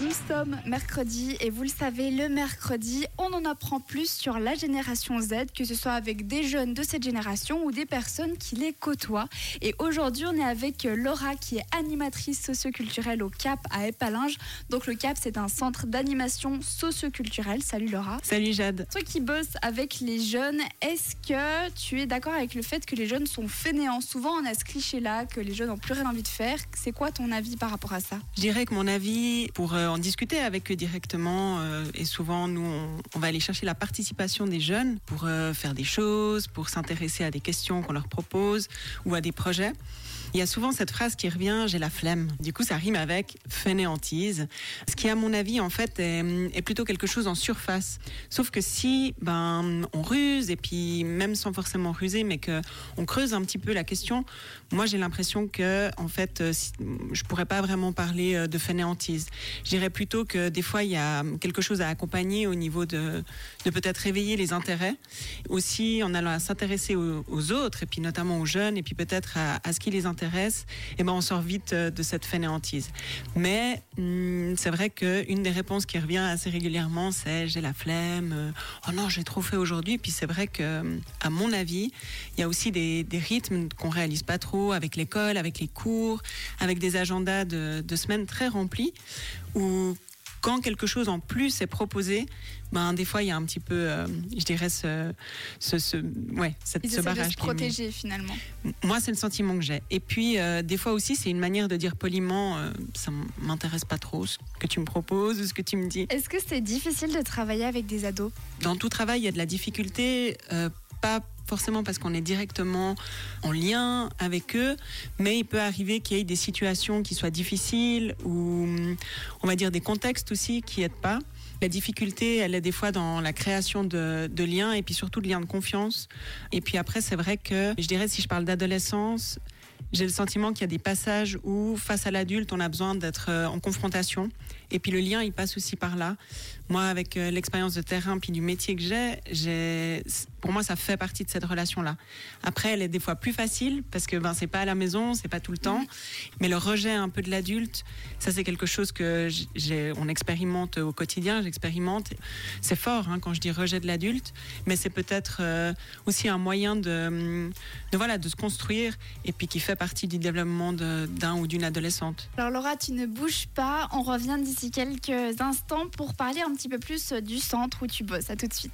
Nous sommes mercredi et vous le savez, le mercredi, on en apprend plus sur la génération Z, que ce soit avec des jeunes de cette génération ou des personnes qui les côtoient. Et aujourd'hui, on est avec Laura qui est animatrice socioculturelle au CAP à Épalinges. Donc le CAP, c'est un centre d'animation socioculturelle. Salut Laura. Salut Jade. Toi qui bosses avec les jeunes, est-ce que tu es d'accord avec le fait que les jeunes sont fainéants? Souvent, on a ce cliché-là que les jeunes n'ont plus rien envie de faire. C'est quoi ton avis par rapport à ça? Je dirais que mon avis, pour euh, en discuter avec eux directement, euh, et souvent nous, on, va aller chercher la participation des jeunes pour euh, faire des choses, pour s'intéresser à des questions qu'on leur propose ou à des projets. Il y a souvent cette phrase qui revient, j'ai la flemme. Du coup, ça rime avec fainéantise. Ce qui, à mon avis, en fait, est, plutôt quelque chose en surface. Sauf que si, ben, on ruse, et puis même sans forcément ruser, mais que on creuse un petit peu la question, moi, j'ai l'impression que, en fait, euh, je pourrais pas vraiment parler euh, de fainéantise. Je dirais plutôt que des fois, il y a quelque chose à accompagner au niveau de, peut-être réveiller les intérêts. Aussi, en allant s'intéresser aux, autres, et puis notamment aux jeunes, et puis peut-être à ce qui les intéresse, et ben on sort vite euh, de cette fainéantise. Mais hum, c'est vrai qu'une des réponses qui revient assez régulièrement, c'est j'ai la flemme, euh, oh non, j'ai trop fait aujourd'hui. Puis c'est vrai que, à mon avis, il y a aussi des, des rythmes qu'on réalise pas trop avec l'école, avec les cours, avec des agendas de, de semaines très remplis, où quand quelque chose en plus est proposé, ben des fois il y a un petit peu, euh, je dirais ce, ce, ce ouais, cette, Ils ce de se protéger finalement. Moi, c'est le sentiment que j'ai. Et puis, euh, des fois aussi, c'est une manière de dire poliment, euh, ça m'intéresse pas trop ce que tu me proposes ou ce que tu me dis. Est-ce que c'est difficile de travailler avec des ados? Dans tout travail, il y a de la difficulté, euh, pas forcément parce qu'on est directement en lien avec eux, mais il peut arriver qu'il y ait des situations qui soient difficiles ou, hum, on va dire, des contextes aussi qui aident pas. La difficulté, elle est des fois dans la création de, de liens et puis surtout de liens de confiance. Et puis après, c'est vrai que, je dirais, si je parle d'adolescence, j'ai le sentiment qu'il y a des passages où, face à l'adulte, on a besoin d'être euh, en confrontation. Et puis le lien, il passe aussi par là. Moi, avec euh, l'expérience de terrain puis du métier que j'ai, j'ai, pour moi, ça fait partie de cette relation-là. Après, elle est des fois plus facile parce que ben c'est pas à la maison, c'est pas tout le temps. Mais le rejet un peu de l'adulte, ça c'est quelque chose que j'ai, on expérimente au quotidien. J'expérimente. C'est fort hein, quand je dis rejet de l'adulte, mais c'est peut-être euh, aussi un moyen de, de voilà, de se construire et puis qui fait partie du développement d'un ou d'une adolescente. Alors Laura, tu ne bouges pas. On revient d'ici quelques instants pour parler un petit peu plus du centre où tu bosses. À tout de suite.